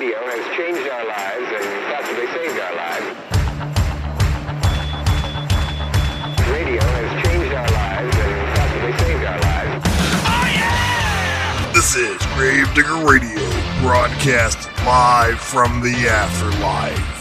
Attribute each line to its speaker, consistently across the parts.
Speaker 1: Radio has changed our lives and possibly saved our lives. Radio has changed our lives and possibly saved our lives. Oh, yeah!
Speaker 2: This is Gravedigger Radio, broadcast live from the afterlife.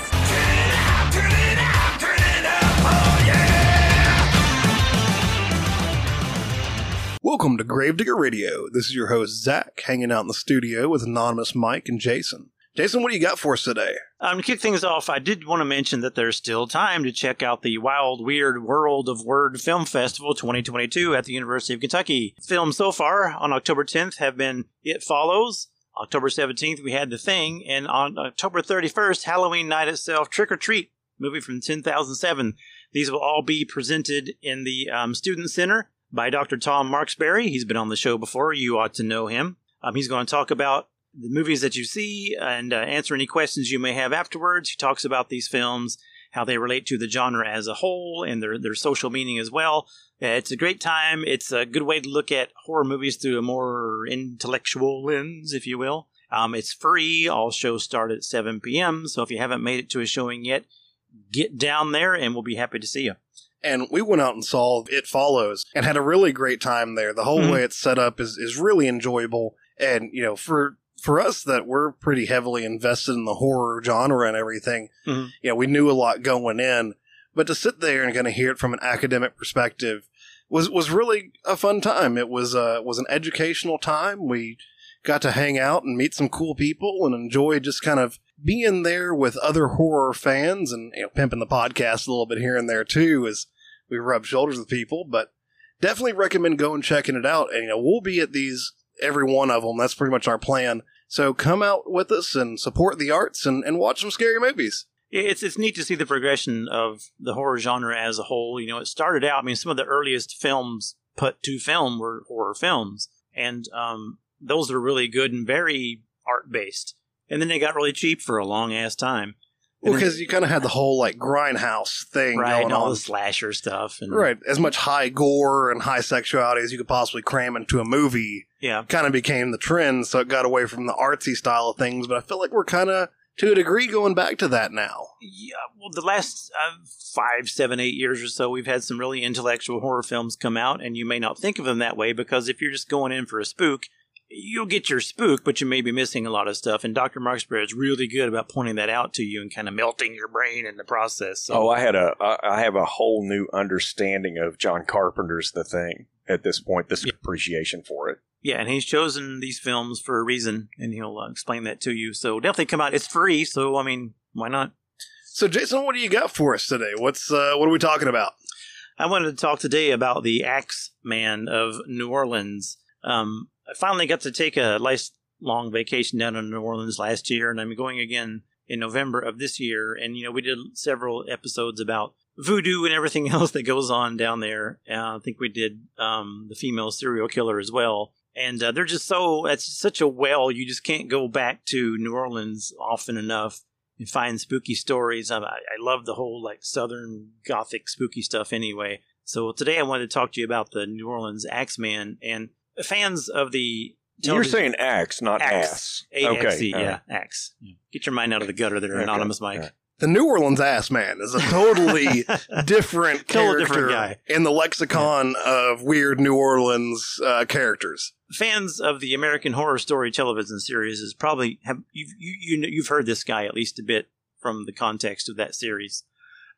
Speaker 2: Welcome to Gravedigger Radio. This is your host, Zach, hanging out in the studio with Anonymous Mike and Jason. Jason, what do you got for us today?
Speaker 3: Um, to kick things off, I did want to mention that there's still time to check out the Wild Weird World of Word Film Festival 2022 at the University of Kentucky. Films so far on October 10th have been It Follows. October 17th, we had The Thing. And on October 31st, Halloween night itself, Trick or Treat, movie from 10,007. These will all be presented in the um, Student Center by Dr. Tom Marksberry. He's been on the show before. You ought to know him. Um, he's going to talk about the movies that you see and uh, answer any questions you may have afterwards. He talks about these films, how they relate to the genre as a whole, and their their social meaning as well. Uh, it's a great time. It's a good way to look at horror movies through a more intellectual lens, if you will. Um, it's free. All shows start at 7 p.m. So if you haven't made it to a showing yet, get down there, and we'll be happy to see you.
Speaker 2: And we went out and saw It Follows and had a really great time there. The whole
Speaker 3: Mhm.
Speaker 2: way it's set up is, is really enjoyable. And, you know, for for us that we're pretty heavily invested in the horror genre and everything,
Speaker 3: Mhm.
Speaker 2: you know, we knew a lot going in. But to sit there and kind of hear it from an academic perspective was was really a fun time. It was uh was an educational time. We got to hang out and meet some cool people and enjoy just kind of being there with other horror fans and you know pimping the podcast a little bit here and there too as we rub shoulders with people. But definitely recommend going checking it out. And you know we'll be at these every one of them. That's pretty much our plan. So come out with us and support the arts and, and watch some scary movies.
Speaker 3: It's it's neat to see the progression of the horror genre as a whole. You know, it started out. I mean, some of the earliest films put to film were horror films, and um, those were really good and very art based. And then they got really cheap for a long ass time,
Speaker 2: Well, because you kind of had the whole like grindhouse thing
Speaker 3: right?
Speaker 2: going
Speaker 3: And all
Speaker 2: on.
Speaker 3: the slasher stuff, and
Speaker 2: Right, as much high gore and high sexuality as you could possibly cram into a movie
Speaker 3: yeah,
Speaker 2: kind of became the trend, so it got away from the artsy style of things. But I feel like we're kind of, to a degree, going back to that now.
Speaker 3: yeah. Well, the last uh, five, seven, eight years or so, we've had some really intellectual horror films come out, and you may not think of them that way because if you're just going in for a spook, you'll get your spook, but you may be missing a lot of stuff. And Dr. Marksberry is really good about pointing that out to you and kind of melting your brain in the process. So,
Speaker 4: Oh, I had a, I have a whole new understanding of John Carpenter's The Thing at this point. This
Speaker 3: Yeah.
Speaker 4: appreciation for it.
Speaker 3: yeah, and he's chosen these films for a reason, and he'll uh, explain that to you. So definitely come out. It's free, so I mean, why not?
Speaker 2: So, Jason, what do you got for us today? What's uh, what are we talking about?
Speaker 3: I wanted to talk today about the Axe Man of New Orleans. Um, I finally got to take a nice long vacation down in New Orleans last year, and I'm going again in November of this year. And you know, we did several episodes about voodoo and everything else that goes on down there. Uh, I think we did um, the female serial killer as well. And uh, they're just so that's such a well. You just can't go back to New Orleans often enough and find spooky stories. I, I love the whole like Southern Gothic spooky stuff anyway. So today I wanted to talk to you about the New Orleans Axeman and fans of the.
Speaker 4: You're saying axe, not
Speaker 3: Axe.
Speaker 4: ass.
Speaker 3: A-X-E,
Speaker 4: all
Speaker 3: yeah,
Speaker 4: right.
Speaker 3: axe. Get your mind out of the gutter there,
Speaker 4: Okay,
Speaker 3: anonymous Mike.
Speaker 2: The New Orleans ass man is a totally different
Speaker 3: Totally
Speaker 2: character
Speaker 3: different guy.
Speaker 2: in the lexicon of weird New Orleans uh, characters.
Speaker 3: Fans of the American Horror Story television series is probably have you've you, you you've heard this guy at least a bit from the context of that series.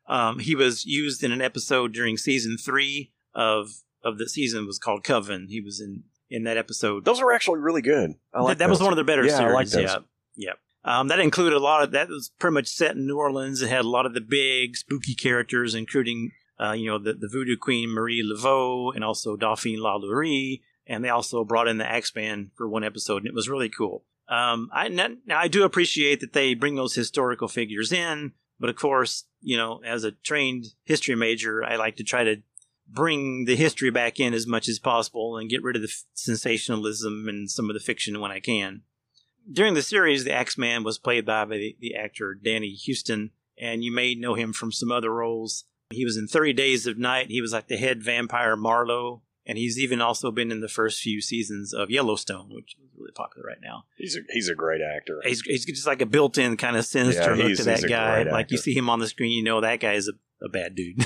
Speaker 3: Um, he was used in an episode during season three of of the season was called Coven. He was in in that episode.
Speaker 4: Those were actually really good. I like
Speaker 3: that, that was one of their better
Speaker 4: Yeah, I
Speaker 3: series.
Speaker 4: like those.
Speaker 3: Yeah, yeah. Um, that included a lot of that was pretty much set in New Orleans. It had a lot of the big spooky characters, including uh, you know the, the Voodoo Queen Marie Laveau and also Dauphine Lalaurie, and they also brought in the Axeman for one episode, and it was really cool. Um, I now I do appreciate that they bring those historical figures in, but of course, you know, as a trained history major, I like to try to bring the history back in as much as possible and get rid of the f- sensationalism and some of the fiction when I can. During the series, the Axeman was played by the, the actor Danny Huston, and you may know him from some other roles. He was in 30 Days of Night. He was like the head vampire Marlowe, and he's even also been in the first few seasons of Yellowstone, which is really popular right now.
Speaker 4: He's a, he's a great actor.
Speaker 3: He's, he's just like a built-in kind of sinister
Speaker 4: Yeah,
Speaker 3: look to that guy. Like you see him on the screen, you know that guy is a, a bad dude.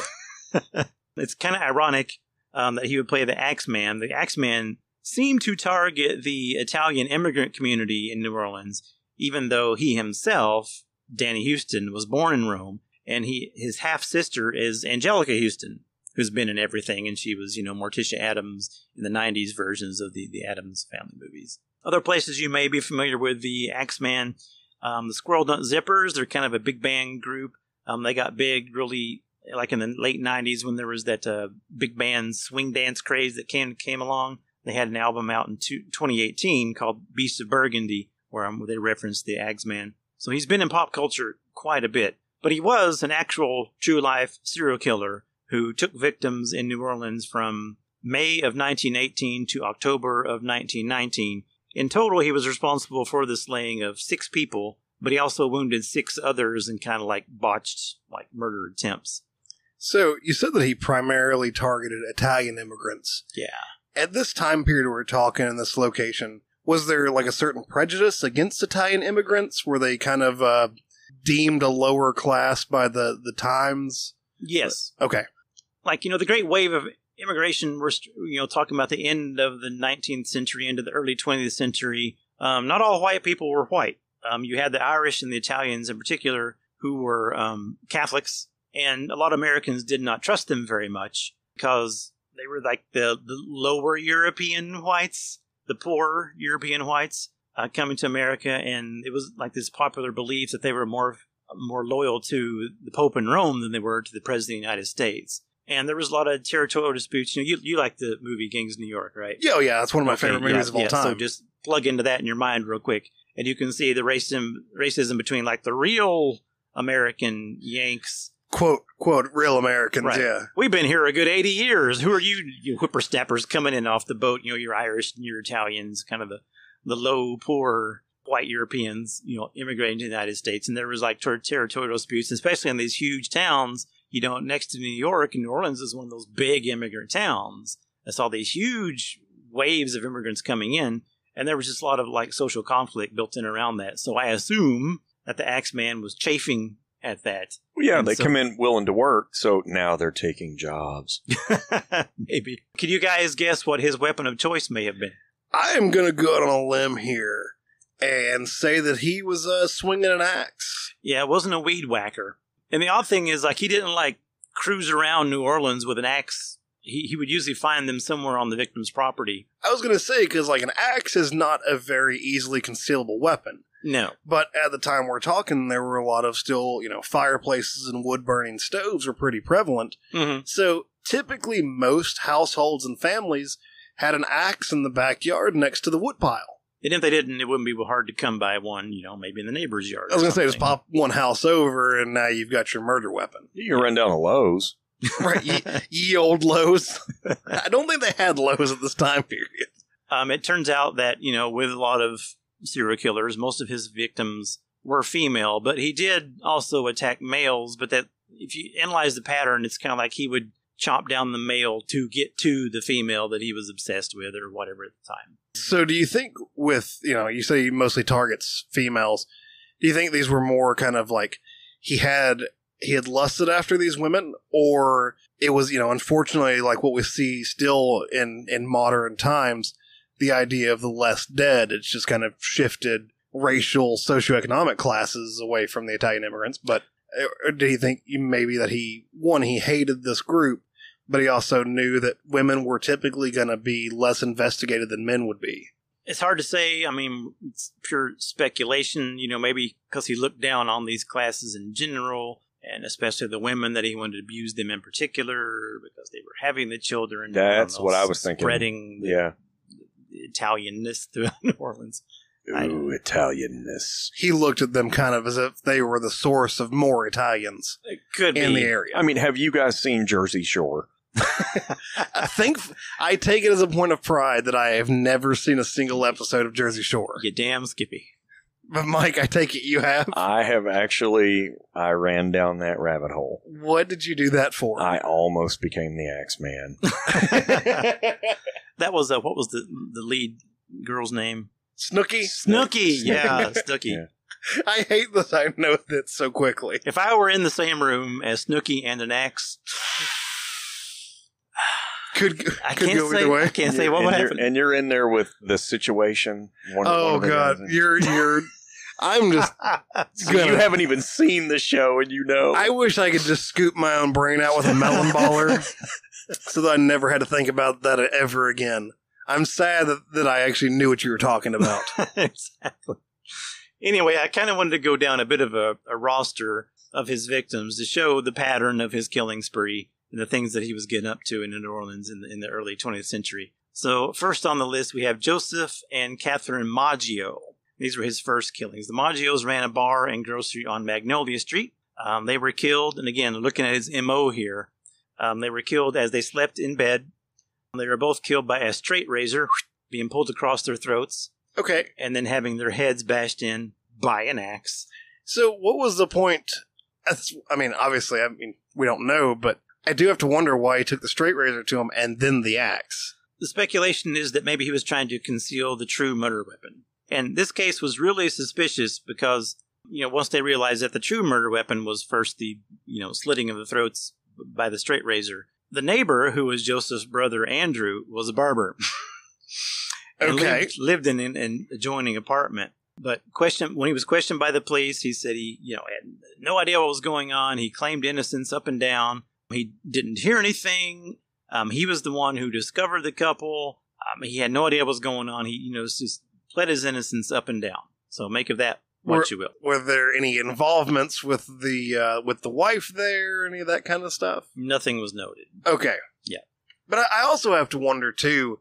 Speaker 3: it's kind of ironic um, that he would play the Axeman. The Axeman seemed to target the Italian immigrant community in New Orleans, even though he himself, Danny Huston, was born in Rome, and he his half sister is Anjelica Huston, who's been in everything, and she was you know Morticia Addams in the '90s versions of the the Addams family movies. Other places you may be familiar with the Axeman, um, the Squirrel Nut Zippers. They're kind of a big band group. Um, they got big really like in the late '90s when there was that uh, big band swing dance craze that came came along. They had an album out in two, 2018 called Beast of Burgundy, where, they referenced the Axeman. So he's been in pop culture quite a bit, but he was an actual true life serial killer who took victims in New Orleans from May of 1918 to October of 1919. In total, he was responsible for the slaying of six people, but he also wounded six others in kind of like botched, like murder attempts.
Speaker 2: So you said that he primarily targeted Italian immigrants.
Speaker 3: Yeah.
Speaker 2: At this time period we're talking in this location, was there like a certain prejudice against Italian immigrants? Were they kind of uh, deemed a lower class by the the times?
Speaker 3: Yes.
Speaker 2: Okay,
Speaker 3: like you know the great wave of immigration we're you know talking about the end of the 19th century into the early 20th century um, not all white people were white um, you had the irish and the italians in particular who were um, catholics and a lot of americans did not trust them very much because they were like the, the lower european whites the poor european whites uh, coming to america and it was like this popular belief that they were more more loyal to the Pope in Rome than they were to the President of the United States. And there was a lot of territorial disputes. You know, you, you like the movie Gangs of New York, right?
Speaker 2: yeah, oh, yeah, that's one of my
Speaker 3: Okay,
Speaker 2: favorite movies
Speaker 3: yeah,
Speaker 2: of all
Speaker 3: yeah,
Speaker 2: time.
Speaker 3: So just plug into that in your mind real quick, and you can see the racism racism between like the real American Yanks.
Speaker 2: Quote quote real Americans.
Speaker 3: Right.
Speaker 2: Yeah,
Speaker 3: We've been here a good eighty years. Who are you, you whippersnappers coming in off the boat? You know, you're Irish and you're Italians, kind of the the low poor white Europeans, you know, immigrating to the United States, and there was like ter- territorial disputes, especially in these huge towns. You know, next to New York, and New Orleans is one of those big immigrant towns. I saw these huge waves of immigrants coming in, and there was just a lot of like social conflict built in around that. So I assume that the Axeman was chafing at that.
Speaker 4: Well, yeah,
Speaker 3: And
Speaker 4: they
Speaker 3: so-
Speaker 4: come in willing to work, so now they're taking jobs.
Speaker 3: Maybe. Can you guys guess what his weapon of choice may have been?
Speaker 2: I am gonna go out on a limb here and say that he was uh, swinging an axe.
Speaker 3: Yeah, it wasn't a weed whacker. And the odd thing is, like, he didn't like cruise around New Orleans with an axe. He, he would usually find them somewhere on the victim's property.
Speaker 2: I was gonna say because like an axe is not a very easily concealable weapon.
Speaker 3: No.
Speaker 2: But at the time we're talking, there were a lot of still, you know, fireplaces and wood burning stoves were pretty prevalent.
Speaker 3: Mm-hmm.
Speaker 2: So typically, most households and families had an axe in the backyard next to the woodpile.
Speaker 3: And if they didn't, it wouldn't be hard to come by one, you know, maybe in the neighbor's yard.
Speaker 2: I was going to say, just pop one house over, and now you've got your murder weapon.
Speaker 4: You can run down to Lowe's.
Speaker 2: right, ye, ye old Lowe's. I don't think they had Lowe's at this time period.
Speaker 3: Um, it turns out that, you know, with a lot of serial killers, most of his victims were female, but he did also attack males. But that, if you analyze the pattern, it's kind of like he would chop down the male to get to the female that he was obsessed with or whatever at the time.
Speaker 2: So, do you think with you know, you say he mostly targets females? Do you think these were more kind of like he had he had lusted after these women, or it was you know, unfortunately, like what we see still in in modern times, the idea of the less dead. It's just kind of shifted racial, socioeconomic classes away from the Italian immigrants. But uh, do you think maybe that he one he hated this group? But he also knew that women were typically going to be less investigated than men would be.
Speaker 3: It's hard to say. I mean, it's pure speculation. You know, maybe because he looked down on these classes in general, and especially the women that he wanted to abuse them in particular because they were having the children.
Speaker 4: That's
Speaker 3: don't
Speaker 4: what I was thinking.
Speaker 3: Spreading the
Speaker 4: Yeah.
Speaker 3: Italianness throughout New Orleans. I-
Speaker 4: Ooh, Italianness.
Speaker 2: he looked at them kind of as if they were the source of more Italians
Speaker 3: It could
Speaker 2: in
Speaker 3: be.
Speaker 2: the area.
Speaker 4: I mean, have you guys seen Jersey Shore?
Speaker 2: I think I take it as a point of pride that I have never seen a single episode of Jersey Shore.
Speaker 3: You damn Skippy.
Speaker 2: But Mike, I take it you have.
Speaker 4: I have actually. I ran down that rabbit hole.
Speaker 2: What did you do that for?
Speaker 4: I almost became the Axeman.
Speaker 3: That was uh, what was the the lead girl's name?
Speaker 2: Snooki.
Speaker 3: Snooki, yeah, Snooki.
Speaker 4: Yeah.
Speaker 2: I hate that I know that so quickly.
Speaker 3: If I were in the same room as Snooki and an axe,
Speaker 2: Could
Speaker 3: I
Speaker 2: could
Speaker 3: can't
Speaker 2: go
Speaker 3: say.
Speaker 2: either way.
Speaker 3: I can't say what
Speaker 4: and
Speaker 3: would
Speaker 4: you're,
Speaker 3: happen.
Speaker 4: And you're in there with the situation. One,
Speaker 2: Oh
Speaker 4: one
Speaker 2: god, you're you're. I'm just.
Speaker 4: So
Speaker 2: gonna-
Speaker 4: you haven't even seen the show, and you know.
Speaker 2: I wish I could just scoop my own brain out with a melon baller, so that I never had to think about that ever again. I'm sad that, that I actually knew what you were talking about.
Speaker 3: exactly. Anyway, I kind of wanted to go down a bit of a, a roster of his victims to show the pattern of his killing spree and the things that he was getting up to in New Orleans in the, in the early 20th century. So, first on the list, we have Joseph and Catherine Maggio. These were his first killings. The Maggios ran a bar and grocery on Magnolia Street. Um, they were killed, and again, looking at his MO here, um, they were killed as they slept in bed. They were both killed by a straight razor being pulled across their throats
Speaker 2: Okay,
Speaker 3: and then having their heads bashed in by an axe.
Speaker 2: so what was the point? I mean, obviously, I mean, we don't know, but I do have to wonder why he took the straight razor to him and then the axe.
Speaker 3: The speculation is that maybe he was trying to conceal the true murder weapon. And this case was really suspicious because, you know, once they realized that the true murder weapon was first the, you know, slitting of the throats by the straight razor, the neighbor, who was Joseph's brother Andrew, was a barber.
Speaker 2: Okay.
Speaker 3: lived, lived in an, an adjoining apartment. But question when he was questioned by the police, he said he, you know, had no idea what was going on. He claimed innocence up and down. He didn't hear anything. Um, he was the one who discovered the couple. Um, he had no idea what was going on. He, you know, just pled his innocence up and down. So make of that what
Speaker 2: Were-
Speaker 3: you will.
Speaker 2: Were there any involvements with the uh, with the wife there, any of that kind of stuff?
Speaker 3: Nothing was noted.
Speaker 2: Okay.
Speaker 3: Yeah.
Speaker 2: But I also have to wonder too,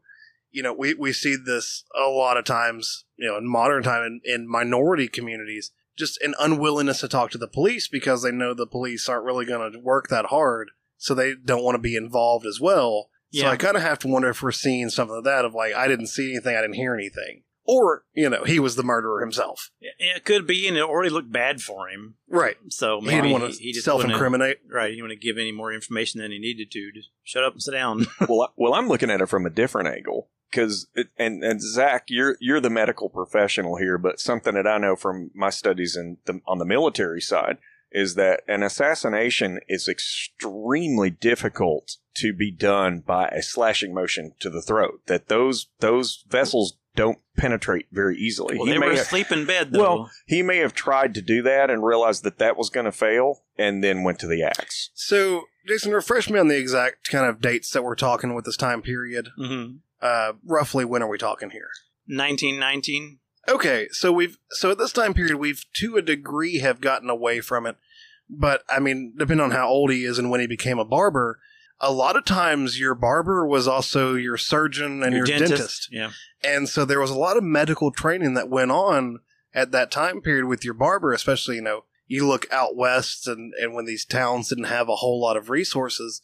Speaker 2: you know, we, we see this a lot of times, you know, in modern time in, in minority communities, just an unwillingness to talk to the police because they know the police aren't really going to work that hard. So they don't want to be involved as well. So I kind of have to wonder if we're seeing something like that of like, I didn't see anything, I didn't hear anything. Or, you know, he was the murderer himself.
Speaker 3: It could be, and it already looked bad for him.
Speaker 2: Right.
Speaker 3: So
Speaker 2: He didn't want to
Speaker 3: he just
Speaker 2: self
Speaker 3: wouldn't-
Speaker 2: incriminate.
Speaker 3: Right, he didn't want to give any more information than he needed to. Just shut up and sit down.
Speaker 4: well, I- well, I'm looking at it from a different angle because, and and Zach, you're you're the medical professional here, but something that I know from my studies in the, on the military side is that an assassination is extremely difficult to be done by a slashing motion to the throat. That those those vessels don't penetrate very easily.
Speaker 3: well,
Speaker 4: He
Speaker 3: they
Speaker 4: may
Speaker 3: were
Speaker 4: have-
Speaker 3: asleep in bed, though.
Speaker 4: well, he may have tried to do that and realized that that was going to fail, and then went to the axe.
Speaker 2: So, Jason, refresh me on the exact kind of dates that we're talking with this time period.
Speaker 3: hmm
Speaker 2: Uh, roughly, when are we talking here?
Speaker 3: 1919.
Speaker 2: Okay, so we've so at this time period we've to a degree have gotten away from it, but I mean, depending on how old he is and when he became a barber, a lot of times your barber was also your surgeon and your, dentist.
Speaker 3: Yeah.
Speaker 2: and so there was a lot of medical training that went on at that time period with your barber, especially you know you look out west and and when these towns didn't have a whole lot of resources.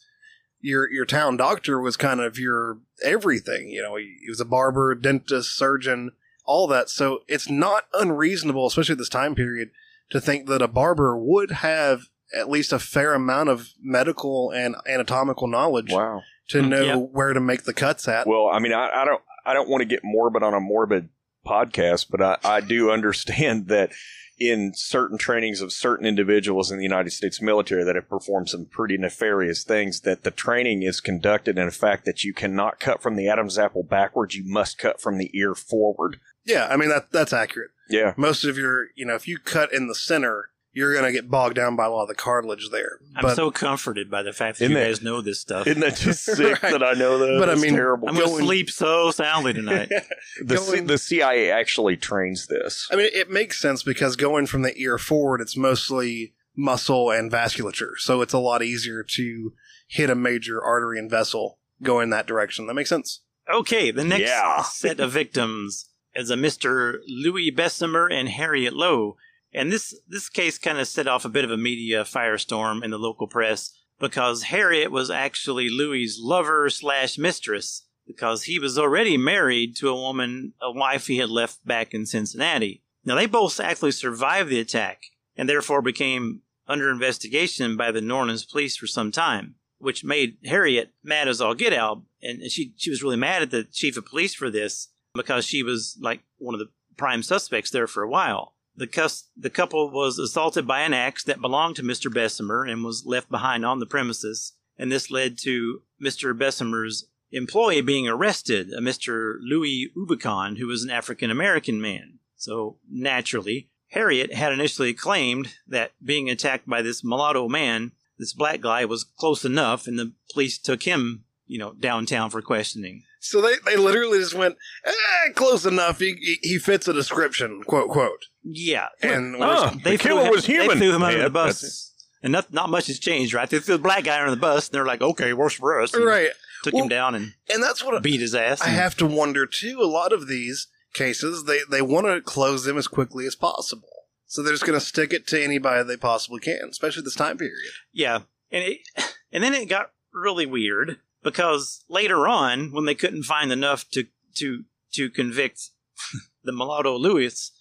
Speaker 2: Your your town doctor was kind of your everything. You know, he, he was a barber, dentist, surgeon, all that. So it's not unreasonable, especially at this time period, to think that a barber would have at least a fair amount of medical and anatomical knowledge
Speaker 4: Wow.
Speaker 2: to
Speaker 3: Hmm,
Speaker 2: know
Speaker 3: yeah.
Speaker 2: where to make the cuts at.
Speaker 4: Well, I mean, I, I don't, I don't want to get morbid on a morbid podcast, but I, I do understand that in certain trainings of certain individuals in the United States military that have performed some pretty nefarious things, that the training is conducted in a fact that you cannot cut from the Adam's apple backwards; you must cut from the ear forward.
Speaker 2: yeah, I mean that that's accurate.
Speaker 4: Yeah,
Speaker 2: Most of your, you know, if you cut in the center, you're going to get bogged down by a lot of the cartilage there.
Speaker 3: I'm
Speaker 2: But
Speaker 3: so comforted by the fact that
Speaker 4: Isn't
Speaker 3: you
Speaker 4: that-
Speaker 3: guys know this stuff.
Speaker 4: isn't that just sick
Speaker 2: Right.
Speaker 4: that I know that?
Speaker 2: But I mean,
Speaker 4: terrible.
Speaker 3: I'm going to sleep so soundly tonight.
Speaker 4: the, C- the CIA actually trains this.
Speaker 2: I mean, it makes sense because going from the ear forward, it's mostly muscle and vasculature. So it's a lot easier to hit a major artery and vessel going that direction. That makes sense.
Speaker 3: Okay, the next
Speaker 4: Yeah.
Speaker 3: set of victims is a Mr. Louis Besumer and Harriet Lowe. And this, this case kind of set off a bit of a media firestorm in the local press because Harriet was actually Louis's lover slash mistress because he was already married to a woman, a wife he had left back in Cincinnati. Now, they both actually survived the attack and therefore became under investigation by the New police for some time, which made Harriet mad as all get out. And she, she was really mad at the chief of police for this because she was like one of the prime suspects there for a while. The, cus- the couple was assaulted by an axe that belonged to Mr. Besumer and was left behind on the premises, and this led to Mr. Besumer's employee being arrested, a Mr. Louis Ubicon, who was an African American man. So, naturally, Harriet had initially claimed that being attacked by this mulatto man, this black guy, was close enough, and the police took him, you know, downtown for questioning.
Speaker 2: So they, they literally just went, eh, close enough. He, he, fits a description, quote, quote.
Speaker 3: Yeah,
Speaker 2: And
Speaker 4: Oh,
Speaker 3: they
Speaker 4: the killer
Speaker 3: threw him,
Speaker 4: was human.
Speaker 3: They threw him under
Speaker 4: Yeah,
Speaker 3: the bus, and not, not much has changed, right? They threw the black guy under the bus, and they're like, "Okay, works for us." and
Speaker 2: right.
Speaker 3: Took
Speaker 2: Well,
Speaker 3: him down and
Speaker 2: And that's what
Speaker 3: beat his ass.
Speaker 2: I
Speaker 3: and-
Speaker 2: have to wonder too. A lot of these cases, they, they want to close them as quickly as possible. So they're just going to stick it to anybody they possibly can, especially this time period.
Speaker 3: Yeah, and it, and then it got really weird because later on, when they couldn't find enough to to to convict the mulatto Louis,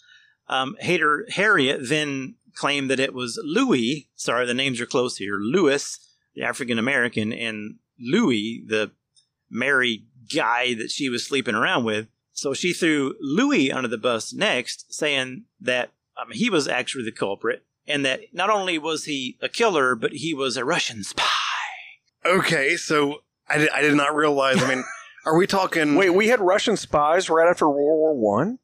Speaker 3: um, Hater Harriet then claimed that it was Louis. Sorry, the names are close here. Louis, the African American, and Louis, the married guy that she was sleeping around with. So she threw Louis under the bus next, saying that um, he was actually the culprit and that not only was he a killer, but he was a Russian spy.
Speaker 2: Okay, so I did, I did not realize. I mean, are we talking?
Speaker 4: Wait, we had Russian spies right after World War One.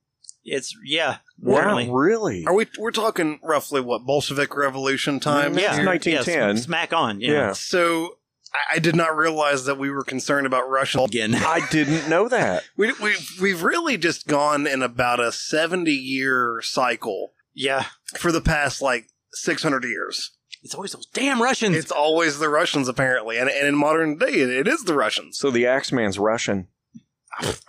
Speaker 3: It's yeah,
Speaker 4: Wow, really?
Speaker 2: Are we? We're talking roughly what Bolshevik Revolution time?
Speaker 3: yeah,
Speaker 2: here?
Speaker 4: 1910.
Speaker 3: yeah, smack on, yeah.
Speaker 4: Yeah.
Speaker 2: So I, I did not realize that we were concerned about Russian.
Speaker 3: Again,
Speaker 4: I didn't know that.
Speaker 2: We, we we've really just gone in about a seventy year cycle
Speaker 3: yeah,
Speaker 2: for the past like six hundred years.
Speaker 3: it's always those damn Russians.
Speaker 2: It's always the Russians apparently, and, and in modern day, it, it is the Russians.
Speaker 4: So the Axeman's Russian.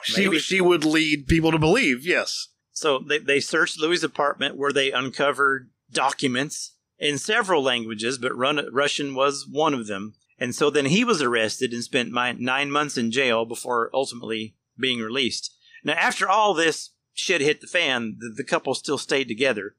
Speaker 2: She
Speaker 3: Maybe.
Speaker 2: she would lead people to believe, yes.
Speaker 3: So they they searched Louis' apartment where they uncovered documents in several languages, but run, Russian was one of them. And so then he was arrested and spent nine months in jail before ultimately being released. Now, after all this shit hit the fan, the, the couple still stayed together.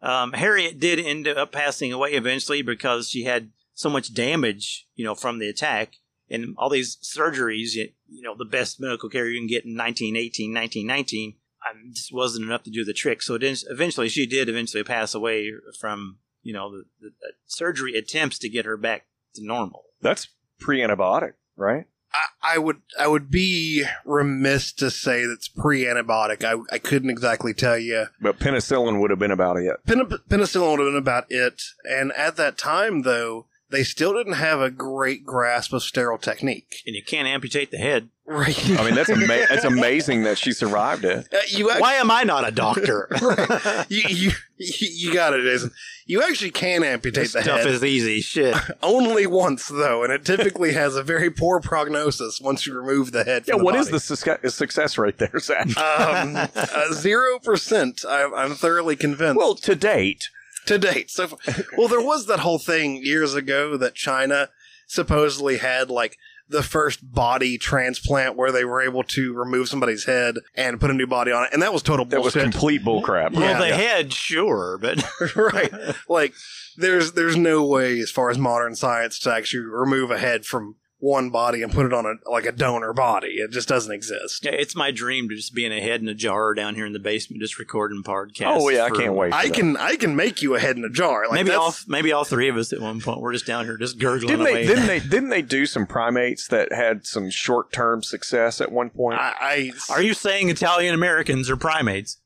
Speaker 3: Um, Harriet did end up passing away eventually because she had so much damage, you know, from the attack and all these surgeries. You know, the best medical care you can get in 1918, 1919 um, just wasn't enough to do the trick. So it is, eventually, she did eventually pass away from you know the, the, the surgery attempts to get her back to normal.
Speaker 4: That's pre-antibiotic, right?
Speaker 2: I, I would I would be remiss to say that's pre antibiotic. I I couldn't exactly tell you.
Speaker 4: But penicillin would have been about it.
Speaker 2: Pen- penicillin would have been about it. And at that time, though, they still didn't have a great grasp of sterile technique.
Speaker 3: And you can't amputate the head.
Speaker 2: Right.
Speaker 4: I mean, that's ama- that's amazing that she survived it.
Speaker 2: Uh, you actually,
Speaker 3: Why am I not a doctor?
Speaker 2: you, you you got it, Jason. You actually can amputate
Speaker 3: this
Speaker 2: the
Speaker 3: stuff
Speaker 2: head
Speaker 3: is easy. Shit.
Speaker 2: only once, though, and it typically has a very poor prognosis once you remove the head.
Speaker 4: Yeah,
Speaker 2: From
Speaker 4: what
Speaker 2: the
Speaker 4: is the success, success rate there, Zach?
Speaker 2: Um, zero percent. I'm thoroughly convinced.
Speaker 4: well, to date,
Speaker 2: to date. So, well, there was that whole thing years ago that China supposedly had like the first body transplant where they were able to remove somebody's head and put a new body on it, and that was total
Speaker 4: that was complete bullcrap.
Speaker 3: well,
Speaker 2: Yeah.
Speaker 3: the head, sure, but
Speaker 2: right? Like, there's there's no way as far as modern science to actually remove a head from one body and put it on a like a donor body. It just doesn't exist.
Speaker 3: yeah, it's my dream to just be in a head in a jar down here in the basement, just recording podcasts.
Speaker 4: Oh yeah, I can't wait. for
Speaker 2: I
Speaker 4: that.
Speaker 2: can I can make you a head in a jar. Like
Speaker 3: maybe all maybe all three of us at one point. We're just down here just gurgling
Speaker 4: Didn't
Speaker 3: away.
Speaker 4: they? Didn't they? Didn't they do some primates that had some short-term success at one point?
Speaker 2: I, I
Speaker 3: Are you saying Italian Americans are primates?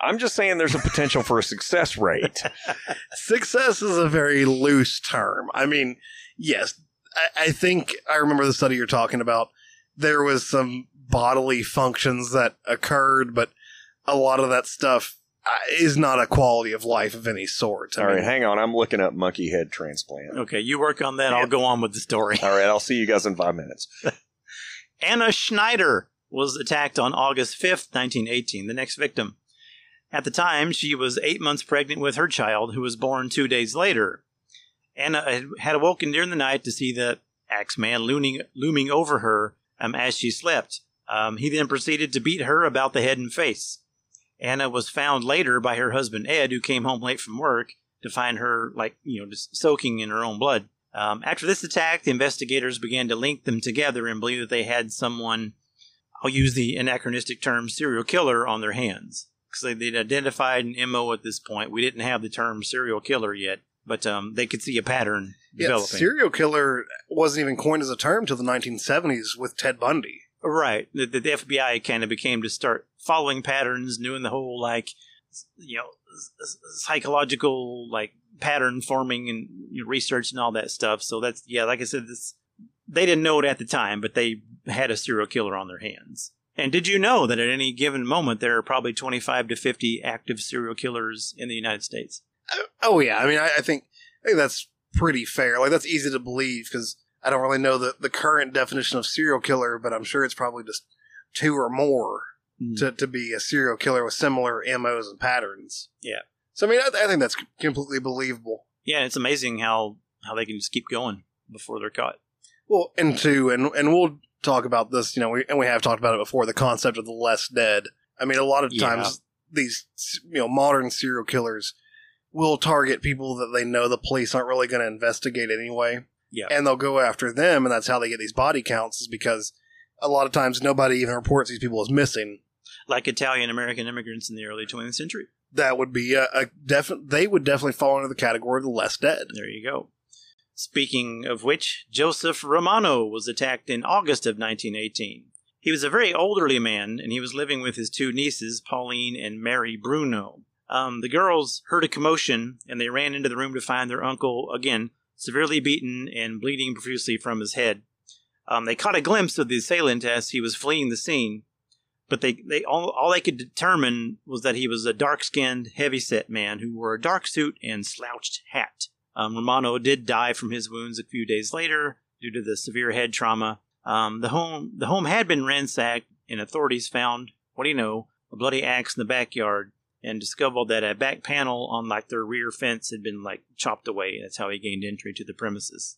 Speaker 4: I'm just saying there's a potential for a success rate.
Speaker 2: success is a very loose term. I mean, yes, I, I think I remember the study you're talking about. There was some bodily functions that occurred, but a lot of that stuff uh, is not a quality of life of any sort. I
Speaker 4: All right,
Speaker 2: mean,
Speaker 4: hang on. I'm looking up monkey head transplant.
Speaker 3: Okay, you work on that. I'll go on with the story.
Speaker 4: All right, I'll see you guys in five minutes.
Speaker 3: Anna Schneider was attacked on August 5th, 1918, the next victim. At the time, she was eight months pregnant with her child, who was born two days later. Anna had- awoken during the night to see the Axeman looming, looming over her um, as she slept. Um, he then proceeded to beat her about the head and face. Anna was found later by her husband Ed, who came home late from work to find her, like, you know, just soaking in her own blood. Um, after this attack, the investigators began to link them together and believe that they had someone, I'll use the anachronistic term serial killer, on their hands. because they, they'd identified an MO at this point. We didn't have the term serial killer yet, but um, they could see a pattern
Speaker 2: Yeah,
Speaker 3: developing.
Speaker 2: serial killer wasn't even coined as a term until the 1970s with Ted Bundy.
Speaker 3: Right. The, the, the FBI kind of became to start following patterns, doing the whole like, you know, psychological like pattern forming and you know, research and all that stuff. So that's yeah, like I said, this they didn't know it at the time, but they had a serial killer on their hands. And did you know that at any given moment there are probably twenty five to fifty active serial killers in the United States?
Speaker 2: Oh yeah, I mean, I, I think I think that's pretty fair. Like that's easy to believe because I don't really know the the current definition of serial killer, but I'm sure it's probably just two or more
Speaker 3: Mm.
Speaker 2: to to be a serial killer with similar MOs and patterns.
Speaker 3: Yeah.
Speaker 2: So I mean, I, I think that's completely believable.
Speaker 3: Yeah, it's amazing how how they can just keep going before they're caught.
Speaker 2: Well, and two, and and we'll talk about this. You know, we, and we have talked about it before. The concept of the less dead. I mean, a lot of
Speaker 3: Yeah.
Speaker 2: times these you know modern serial killers will target people that they know the police aren't really going to investigate anyway.
Speaker 3: Yeah.
Speaker 2: and they'll go after them, and that's how they get these body counts. Is because a lot of times nobody even reports these people as missing.
Speaker 3: Like Italian American immigrants in the early 20th century.
Speaker 2: That would be a, a definite. They would definitely fall into the category of the less dead.
Speaker 3: There you go. Speaking of which, Joseph Romano was attacked in August of 1918. He was a very elderly man, and he was living with his two nieces, Pauline and Mary Bruno. Um, the girls heard a commotion, and they ran into the room to find their uncle, again, severely beaten and bleeding profusely from his head. Um, they caught a glimpse of the assailant as he was fleeing the scene, but they, they all, all they could determine was that he was a dark-skinned, heavy-set man who wore a dark suit and slouched hat. Um, Romano did die from his wounds a few days later due to the severe head trauma. Um, the home the home had been ransacked, and authorities found what do you know a bloody axe in the backyard, and discovered that a back panel on like their rear fence had been like chopped away. That's how he gained entry to the premises.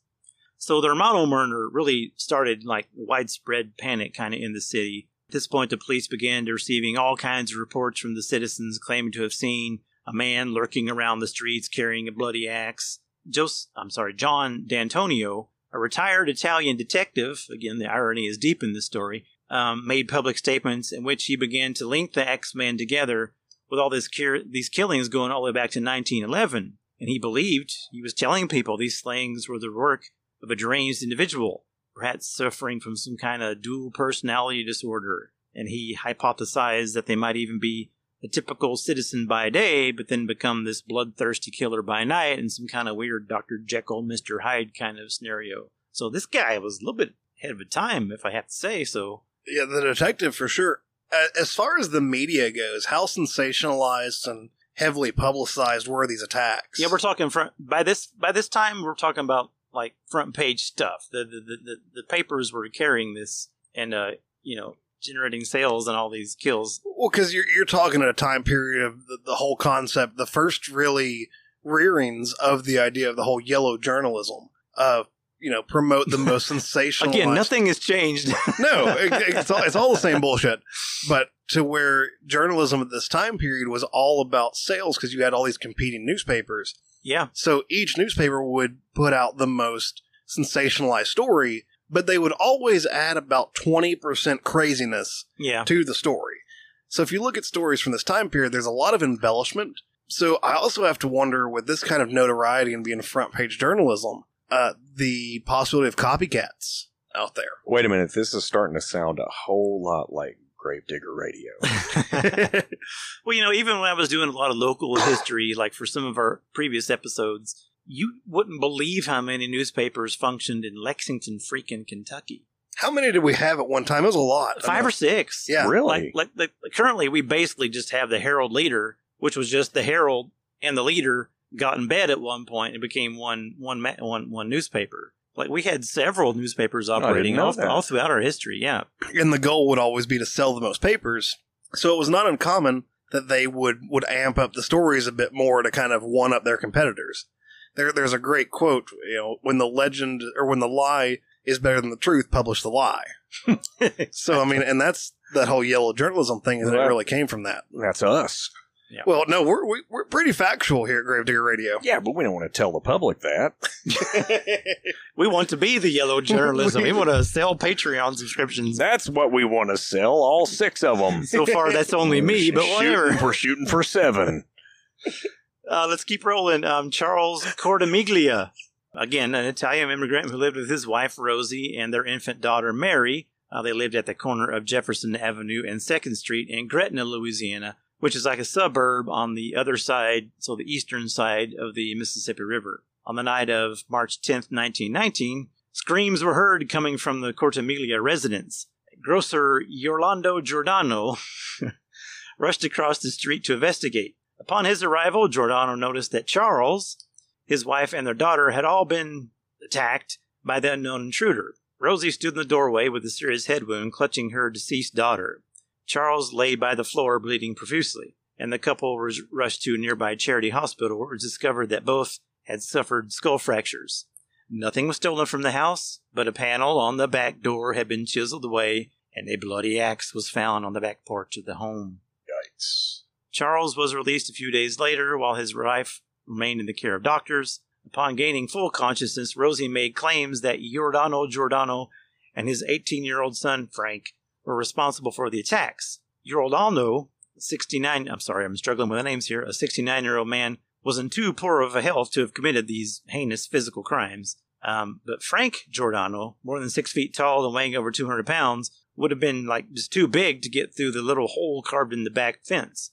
Speaker 3: So the Romano murder really started like widespread panic kind of in the city. At this point, the police began receiving all kinds of reports from the citizens claiming to have seen a man lurking around the streets carrying a bloody axe. Jos- I'm sorry, John D'Antonio, a retired Italian detective, again, the irony is deep in this story, um, made public statements in which he began to link the Axemen together with all this these killings going all the way back to 1911. And he believed, he was telling people these slayings were the work of a deranged individual, perhaps suffering from some kind of dual personality disorder. And he hypothesized that they might even be a typical citizen by day, but then become this bloodthirsty killer by night in some kind of weird Dr. Jekyll, Mr. Hyde kind of scenario. So this guy was a little bit ahead of a time, if I have to say so.
Speaker 2: Yeah, the detective for sure. A- As far as the media goes, how sensationalized and heavily publicized were these attacks?
Speaker 3: Yeah, we're talking front by this by this time we're talking about like front page stuff. The the, the, the, the papers were carrying this and uh you know generating sales and all these kills.
Speaker 2: well, because you're you're talking at a time period of the, the whole concept, the first really rearings of the idea of the whole yellow journalism. Uh, you know, promote the most sensational.
Speaker 3: Again, nothing has changed.
Speaker 2: no, it, it's, all, it's all the same bullshit. But to where journalism at this time period was all about sales because you had all these competing newspapers.
Speaker 3: yeah,
Speaker 2: So each newspaper would put out the most sensationalized story, but they would always add about 20% craziness
Speaker 3: yeah.
Speaker 2: to the story. So if you look at stories from this time period, there's a lot of embellishment. So I also have to wonder with this kind of notoriety and being front page journalism, uh, the possibility of copycats out there.
Speaker 4: Wait a minute. This is starting to sound a whole lot like Gravedigger Radio.
Speaker 3: well, you know, even when I was doing a lot of local history, like for some of our previous episodes, you wouldn't believe how many newspapers functioned in Lexington, freaking Kentucky.
Speaker 2: How many did we have at one time? It was a lot.
Speaker 3: Five or six.
Speaker 2: Yeah.
Speaker 4: Really?
Speaker 3: Like, like, like currently, we basically just have the Herald Leader, which was just the Herald and the Leader got in bed at one point and became one one ma- one one newspaper. Like we had several newspapers operating all, all throughout our history. Yeah,
Speaker 2: and the goal would always be to sell the most papers. So it was not uncommon that they would would amp up the stories a bit more to kind of one up their competitors. There, there's a great quote. You know, when the legend or when the lie is better than the truth, publish the lie. So I mean, and that's that whole yellow journalism thing. That it really came from that.
Speaker 4: That's us.
Speaker 2: Well, no, we're we, we're pretty factual here at Gravedigger Radio.
Speaker 4: Yeah, but we don't want to tell the public that.
Speaker 3: We want to be the yellow journalism. we want to sell Patreon subscriptions.
Speaker 4: That's what we want to sell, all six of them.
Speaker 3: So far, that's only me, but whatever.
Speaker 4: We're shooting for seven.
Speaker 3: Uh, let's keep rolling. Um, Charles Cortimiglia, again, an Italian immigrant who lived with his wife Rosie and their infant daughter Mary. Uh, they lived at the corner of Jefferson Avenue and Second Street in Gretna, Louisiana, which is like a suburb on the other side, so the eastern side of the Mississippi River. On the night of March 10th, 1919, screams were heard coming from the Cortimiglia residence. Grocer Orlando Giordano rushed across the street to investigate. Upon his arrival, Giordano noticed that Charles, his wife, and their daughter had all been attacked by the unknown intruder. Rosie stood in the doorway with a serious head wound, clutching her deceased daughter. Charles lay by the floor, bleeding profusely, and the couple was rushed to a nearby charity hospital where it was discovered that both had suffered skull fractures. Nothing was stolen from the house, but a panel on the back door had been chiseled away, and a bloody axe was found on the back porch of the home.
Speaker 4: Yikes.
Speaker 3: Charles was released a few days later while his wife remained in the care of doctors. Upon gaining full consciousness, Rosie made claims that Giordano Giordano and his 18 year old son, Frank, were responsible for the attacks. Your old Alno, 69, I'm sorry, I'm struggling with the names here, a 69 year old man, was in too poor of a health to have committed these heinous physical crimes. Um, but Frank Giordano, more than six feet tall and weighing over 200 pounds, would have been like just too big to get through the little hole carved in the back fence.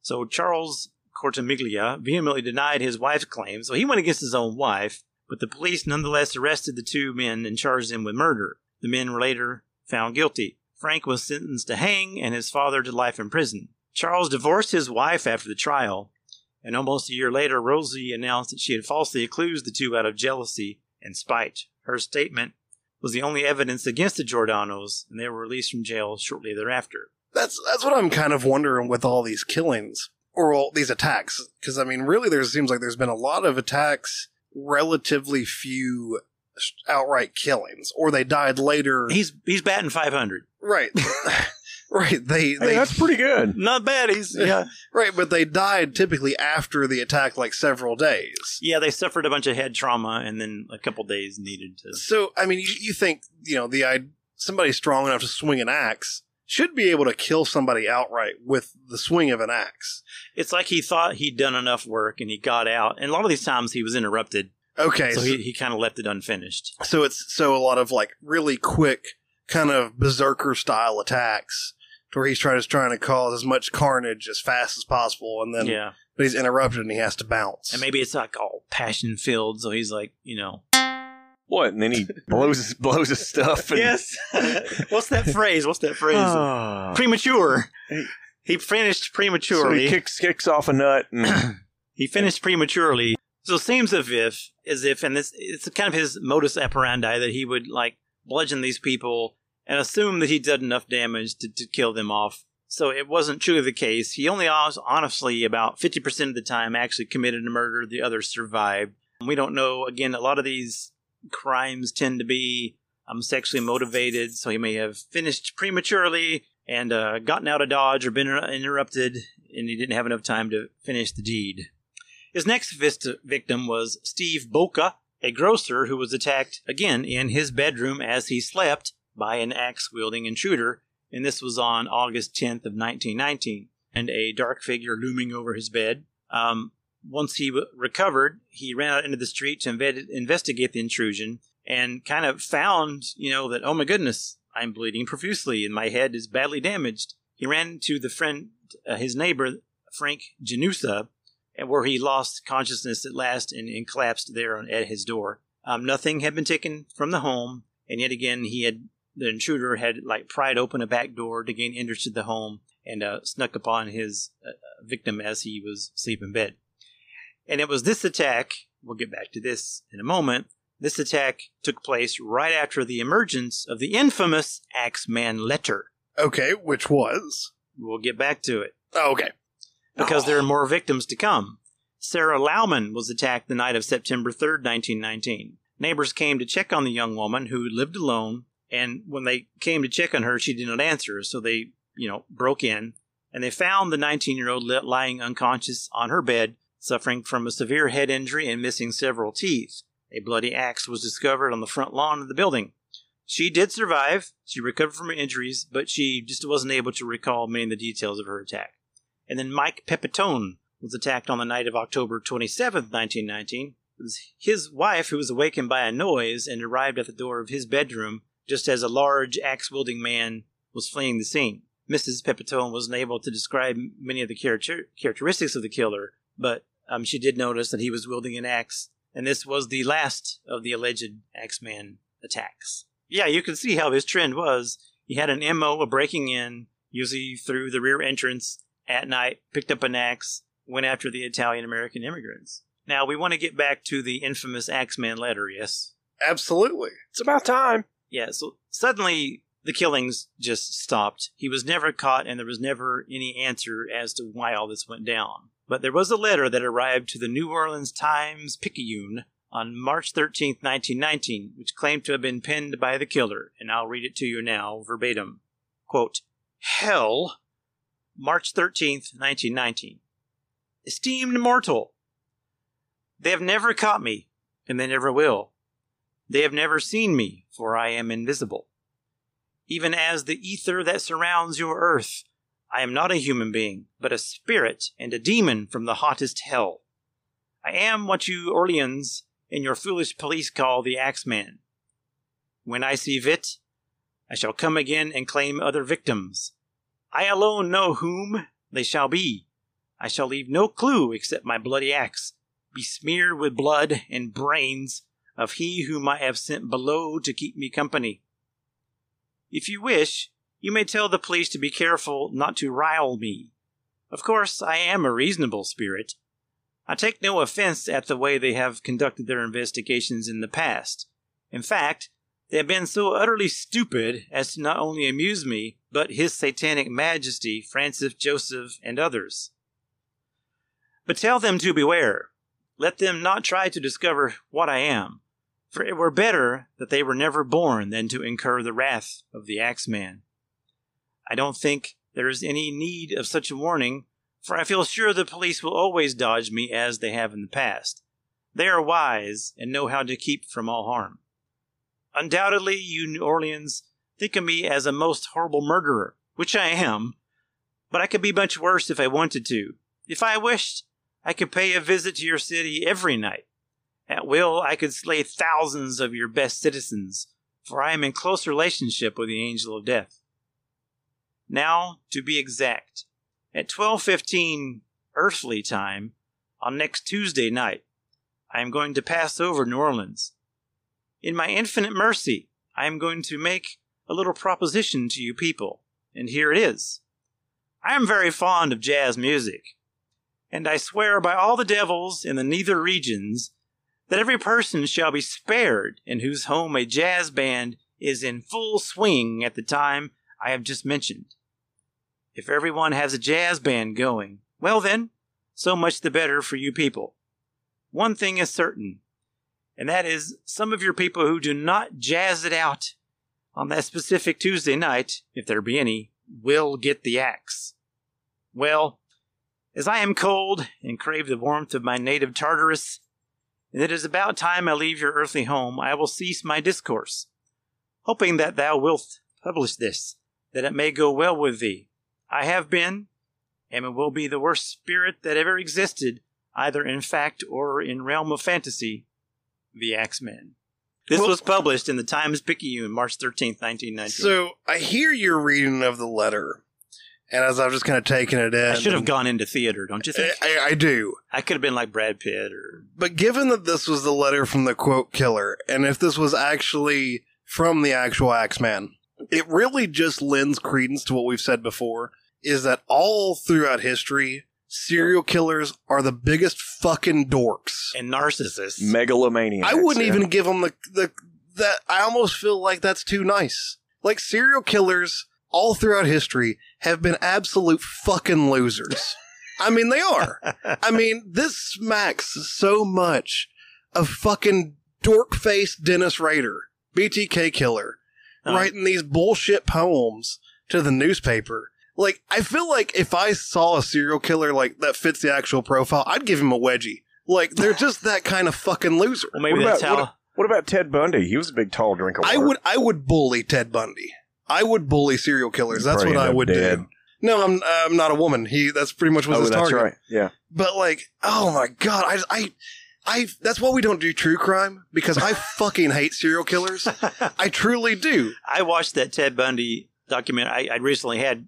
Speaker 3: So Charles Cortimiglia vehemently denied his wife's claim, so he went against his own wife, but the police nonetheless arrested the two men and charged them with murder. The men were later found guilty. Frank was sentenced to hang and his father to life in prison. Charles divorced his wife after the trial, and almost a year later, Rosie announced that she had falsely accused the two out of jealousy and spite. Her statement was the only evidence against the Giordanos, and they were released from jail shortly thereafter.
Speaker 2: That's that's what I'm kind of wondering with all these killings or all these attacks. Because I mean, really, there seems like there's been a lot of attacks, relatively few outright killings, or they died later.
Speaker 3: He's he's batting 500.
Speaker 2: right, right. They
Speaker 4: Hey,
Speaker 2: they
Speaker 4: that's pretty good.
Speaker 3: Not bad. He's yeah.
Speaker 2: right, but they died typically after the attack, like several days.
Speaker 3: Yeah, they suffered a bunch of head trauma and then a couple days needed to.
Speaker 2: So I mean, you, you think you know the somebody strong enough to swing an axe should be able to kill somebody outright with the swing of an axe.
Speaker 3: It's like he thought he'd done enough work and he got out. And a lot of these times he was interrupted,
Speaker 2: Okay,
Speaker 3: so
Speaker 2: so,
Speaker 3: he, he kind of left it unfinished.
Speaker 2: so it's so a lot of like really quick kind of berserker style attacks where he's trying to trying to cause as much carnage as fast as possible and then
Speaker 3: yeah.
Speaker 2: but he's interrupted and he has to bounce.
Speaker 3: And maybe it's like all passion filled, so he's like, you know.
Speaker 4: What? And then he blows his, blows his stuff. And,
Speaker 3: Yes. What's that phrase? What's that phrase?
Speaker 4: Ah.
Speaker 3: Premature. He finished
Speaker 4: so
Speaker 3: prematurely.
Speaker 4: he kicks kicks off a nut. And,
Speaker 3: He finished prematurely. So it seems as if, as if, and this it's kind of his modus operandi that he would like bludgeon these people and assume that he did enough damage to, to kill them off. So it wasn't truly the case. He only hon- honestly about fifty percent of the time actually committed a murder. The others survived. We don't know. Again, a lot of these crimes tend to be um, sexually motivated. So he may have finished prematurely and uh, gotten out of dodge or been interrupted, and he didn't have enough time to finish the deed. His next vist- victim was Steve Boca, a grocer who was attacked again in his bedroom as he slept by an axe wielding intruder, and this was on August 10th of 1919, and a dark figure looming over his bed. Um, once he w- recovered, he ran out into the street to inve- investigate the intrusion and kind of found, you know, that, oh my goodness, I'm bleeding profusely and my head is badly damaged. He ran to the friend, uh, his neighbor, Frank Genusa, and where he lost consciousness at last and, and collapsed there on, at his door. Um, nothing had been taken from the home, and yet again he had the intruder had like pried open a back door to gain entrance to the home and uh, snuck upon his uh, victim as he was asleep in bed. And it was this attack. We'll get back to this in a moment. This attack took place right after the emergence of the infamous Axeman letter.
Speaker 2: okay, which was
Speaker 3: We'll get back to it
Speaker 2: oh, okay.
Speaker 3: Because there are oh. more victims to come. Sarah Laumann was attacked the night of September 3rd, 1919. Neighbors came to check on the young woman who lived alone, and when they came to check on her, she did not answer, so they, you know, broke in and they found the 19 year old lying unconscious on her bed, suffering from a severe head injury and missing several teeth. A bloody axe was discovered on the front lawn of the building. She did survive. She recovered from her injuries, but she just wasn't able to recall many of the details of her attack. And then Mike Pepitone was attacked on the night of October 27, 1919. It was his wife who was awakened by a noise and arrived at the door of his bedroom just as a large axe wielding man was fleeing the scene. Mrs. Pepitone wasn't able to describe many of the character- characteristics of the killer, but um, she did notice that he was wielding an axe, and this was the last of the alleged Axeman attacks. Yeah, you can see how his trend was. He had an MO of breaking in, usually through the rear entrance at night, picked up an axe, went after the Italian American immigrants. Now, we want to get back to the infamous Axeman letter, yes?
Speaker 2: Absolutely.
Speaker 4: It's about time.
Speaker 3: Yeah, so suddenly the killings just stopped. He was never caught, and there was never any answer as to why all this went down. But there was a letter that arrived to the New Orleans Times Picayune on March 13, 1919, which claimed to have been penned by the killer, and I'll read it to you now verbatim. Quote, Hell, March 13, 1919. Esteemed mortal, they have never caught me, and they never will. They have never seen me, for I am invisible. Even as the ether that surrounds your earth, I am not a human being, but a spirit and a demon from the hottest hell. I am what you Orleans and your foolish police call the Axeman. When I see fit, I shall come again and claim other victims. I alone know whom they shall be. I shall leave no clue except my bloody axe, besmeared with blood and brains of he whom I have sent below to keep me company. If you wish, you may tell the police to be careful not to rile me. Of course, I am a reasonable spirit. I take no offense at the way they have conducted their investigations in the past. In fact, they have been so utterly stupid as to not only amuse me, but His Satanic Majesty, Francis Joseph, and others. But tell them to beware. Let them not try to discover what I am, for it were better that they were never born than to incur the wrath of the Axeman. I don't think there is any need of such a warning, for I feel sure the police will always dodge me as they have in the past. They are wise and know how to keep from all harm. Undoubtedly, you New Orleans think of me as a most horrible murderer, which I am, but I could be much worse if I wanted to. If I wished, I could pay a visit to your city every night. At will, I could slay thousands of your best citizens, for I am in close relationship with the angel of death. Now, to be exact, at 12:15 earthly time on next Tuesday night, I am going to pass over New Orleans. In my infinite mercy, I am going to make a little proposition to you people, and here it is. I am very fond of jazz music, and I swear by all the devils in the nether regions that every person shall be spared in whose home a jazz band is in full swing at the time I have just mentioned. If everyone has a jazz band going, well then, so much the better for you people. One thing is certain, and that is some of your people who do not jazz it out on that specific Tuesday night, if there be any, will get the axe. Well, as I am cold and crave the warmth of my native Tartarus, and it is about time I leave your earthly home, I will cease my discourse, hoping that thou wilt publish this, that it may go well with thee. I have been, and will be the worst spirit that ever existed, either in fact or in realm of fantasy, the Axeman. This
Speaker 2: Well-
Speaker 3: was published in the Times Picayune, March 13th, 1919.
Speaker 2: So I hear your reading of the letter, and as I've just kind of taken it in,
Speaker 3: I should have gone into theater, don't you think?
Speaker 2: I, I do.
Speaker 3: I could have been like Brad Pitt or
Speaker 2: But given that this was the letter from the quote killer, and if this was actually from the actual Axeman, it really just lends credence to what we've said before is that all throughout history, serial killers are the biggest fucking dorks.
Speaker 3: and narcissists.
Speaker 4: Megalomaniacs.
Speaker 2: I wouldn't
Speaker 4: yeah.
Speaker 2: even give them the, the, that, I almost feel like that's too nice. Like serial killers all throughout history have been absolute fucking losers. I mean, they are. I mean, this smacks so much of fucking dork faced Dennis Rader, BTK killer,
Speaker 3: Oh.
Speaker 2: writing these bullshit poems to the newspaper Like, I feel like if I saw a serial killer like that fits the actual profile, I'd give him a wedgie. Like, they're just that kind of fucking loser.
Speaker 3: Well, maybe
Speaker 4: What
Speaker 3: that's
Speaker 4: about-
Speaker 3: how.
Speaker 4: What about Ted Bundy? He was a big, tall drinker.
Speaker 2: I would, I would bully Ted Bundy. I would bully serial killers. That's
Speaker 4: Probably
Speaker 2: what I would
Speaker 4: dead.
Speaker 2: do. No, I'm, I'm not a woman. He, that's pretty much was
Speaker 4: Oh,
Speaker 2: his
Speaker 4: that's
Speaker 2: target.
Speaker 4: right. Yeah.
Speaker 2: But like, oh my god, I, I, I. That's why we don't do true crime because I fucking hate serial killers. I truly do.
Speaker 3: I watched that Ted Bundy documentary. I, I recently had,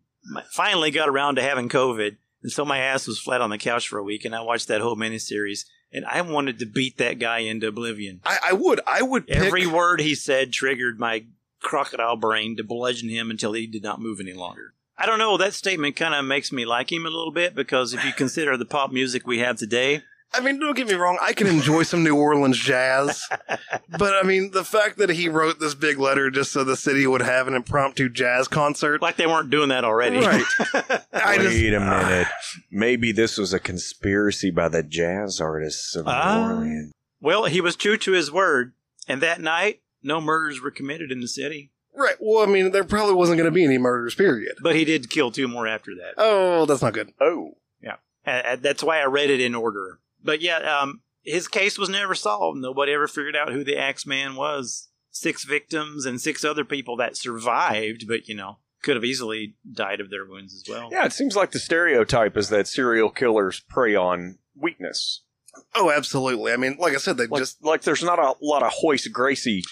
Speaker 3: finally got around to having COVID, and so my ass was flat on the couch for a week, and I watched that whole miniseries, and I wanted to beat that guy into oblivion.
Speaker 2: I, I would. I would pick.
Speaker 3: Every word he said triggered my crocodile brain to bludgeon him until he did not move any longer. I don't know. That statement kind of makes me like him a little bit because if you consider the pop music we have today,
Speaker 2: I mean, don't get me wrong. I can enjoy some New Orleans jazz, but I mean, the fact that he wrote this big letter just so the city would have an impromptu jazz concert.
Speaker 3: like they weren't doing that already.
Speaker 2: Right. I just,
Speaker 4: Wait a minute. Maybe this was a conspiracy by the jazz artists of
Speaker 3: Ah.
Speaker 4: New Orleans.
Speaker 3: well, he was true to his word, and that night, no murders were committed in the city,
Speaker 2: right. Well, I mean, there probably wasn't going to be any murders. Period.
Speaker 3: but he did kill two more after that.
Speaker 2: Oh, that's not good.
Speaker 4: Oh. Yeah.
Speaker 3: Uh, that's why I read it in order. But yeah, um, his case was never solved. Nobody ever figured out who the Axeman was. Six victims and six other people that survived, but you know, could have easily died of their wounds as well.
Speaker 4: Yeah, it seems like the stereotype is that serial killers prey on weakness.
Speaker 2: Oh, absolutely. I mean, like I said, they
Speaker 4: Like,
Speaker 2: just
Speaker 4: like there's not a lot of Royce Gracie.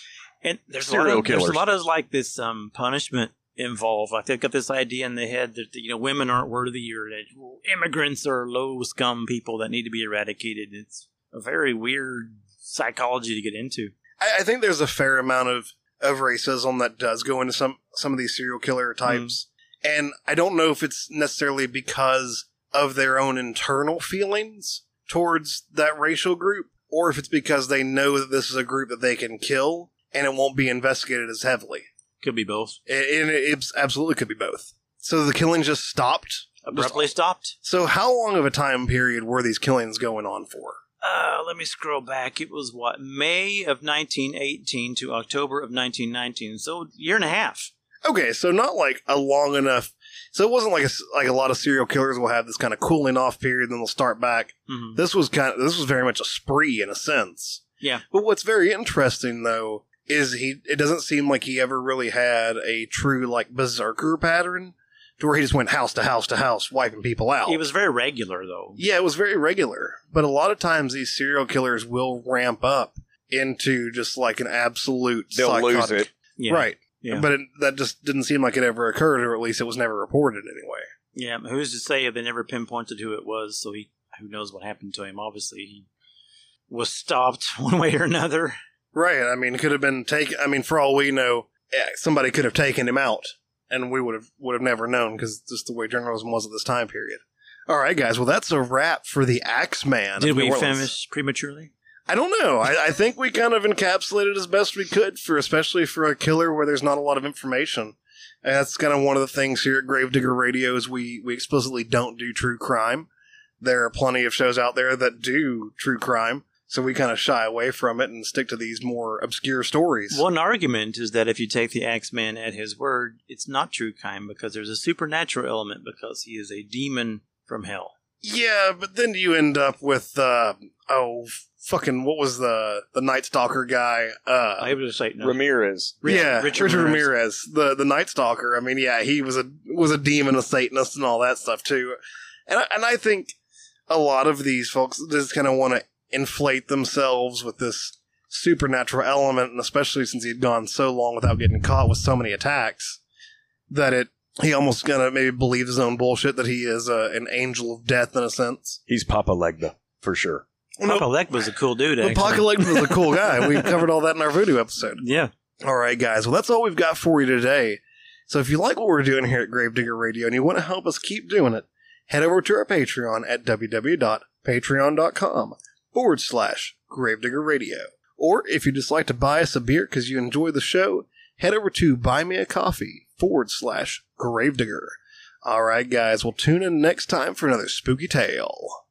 Speaker 3: And there's a,
Speaker 4: Serial
Speaker 3: lot of, there's a lot of like this um, punishment involved. Like they've got this idea in the head that you know women aren't worthy or that immigrants are low scum people that need to be eradicated. It's a very weird psychology to get into.
Speaker 2: I, I think there's a fair amount of of racism that does go into some some of these serial killer types, mm-hmm. and I don't know if it's necessarily because of their own internal feelings towards that racial group, or if it's because they know that this is a group that they can kill and it won't be investigated as heavily.
Speaker 3: Could be both.
Speaker 2: It, it, it absolutely could be both. So the killings just stopped.
Speaker 3: Abruptly stopped.
Speaker 2: So how long of a time period were these killings going on for?
Speaker 3: Uh, let me scroll back. It was what May of 1918 to October of 1919. So year and a half.
Speaker 2: Okay, so not like a long enough. So it wasn't like a, s- like a lot of serial killers will have this kind of cooling off period, then they'll start back.
Speaker 3: Mhm.
Speaker 2: This was kind of this was very much a spree in a sense.
Speaker 3: Yeah.
Speaker 2: But what's very interesting though is he it doesn't seem like he ever really had a true like berserker pattern to where he just went house to house to house wiping people out.
Speaker 3: He was very regular though.
Speaker 2: yeah, it was very regular. But a lot of times these serial killers will ramp up into just like an absolute
Speaker 4: They'll lose it.
Speaker 3: Yeah.
Speaker 2: Right.
Speaker 3: Yeah.
Speaker 2: But it, that just didn't seem like it ever occurred, or at least it was never reported anyway.
Speaker 3: Yeah. Who's to say if they never pinpointed who it was? So he, who knows what happened to him? Obviously, he was stopped one way or another.
Speaker 2: Right. I mean, could have been taken. I mean, for all we know, eh, somebody could have taken him out, and we would have would have never known because just the way journalism was at this time period. All right, guys. Well, that's a wrap for the Axeman.
Speaker 3: Did we finish prematurely?
Speaker 2: I don't know. I, I think we kind of encapsulated as best we could for, especially for a killer where there's not a lot of information. And that's kind of one of the things here at Gravedigger Radio is we we explicitly don't do true crime. There are plenty of shows out there that do true crime, so we kind of shy away from it and stick to these more obscure stories.
Speaker 3: One argument is that if you take the Axeman at his word, it's not true crime because there's a supernatural element because he is a demon from hell.
Speaker 2: Yeah, but then you end up with uh, oh fucking what was the the Night Stalker guy? Uh,
Speaker 3: I was say no.
Speaker 4: Ramirez.
Speaker 3: Rich-
Speaker 2: yeah,
Speaker 3: Richard
Speaker 2: Richard,
Speaker 3: Ramirez.
Speaker 2: Ramirez, the the Night Stalker. I mean, yeah, he was a was a demon, a Satanist, and all that stuff too. And I, and I think a lot of these folks just kind of want to inflate themselves with this supernatural element, and especially since he'd gone so long without getting caught with so many attacks, that it he almost gonna maybe believe his own bullshit that he is uh, an angel of death in a sense.
Speaker 4: He's Papa Legba, for sure.
Speaker 3: Papa Legba was a cool dude. Actually.
Speaker 2: Apocalypse was a cool guy. We covered all that in our voodoo episode.
Speaker 3: Yeah.
Speaker 2: All right, guys. Well, that's all we've got for you today. So if you like what we're doing here at Gravedigger Radio and you want to help us keep doing it, head over to our Patreon at www.patreon.com forward slash Gravedigger Radio. Or if you'd just like to buy us a beer because you enjoy the show, head over to Buy Me a Coffee forward slash Gravedigger. All right, guys. We'll tune in next time for another spooky tale.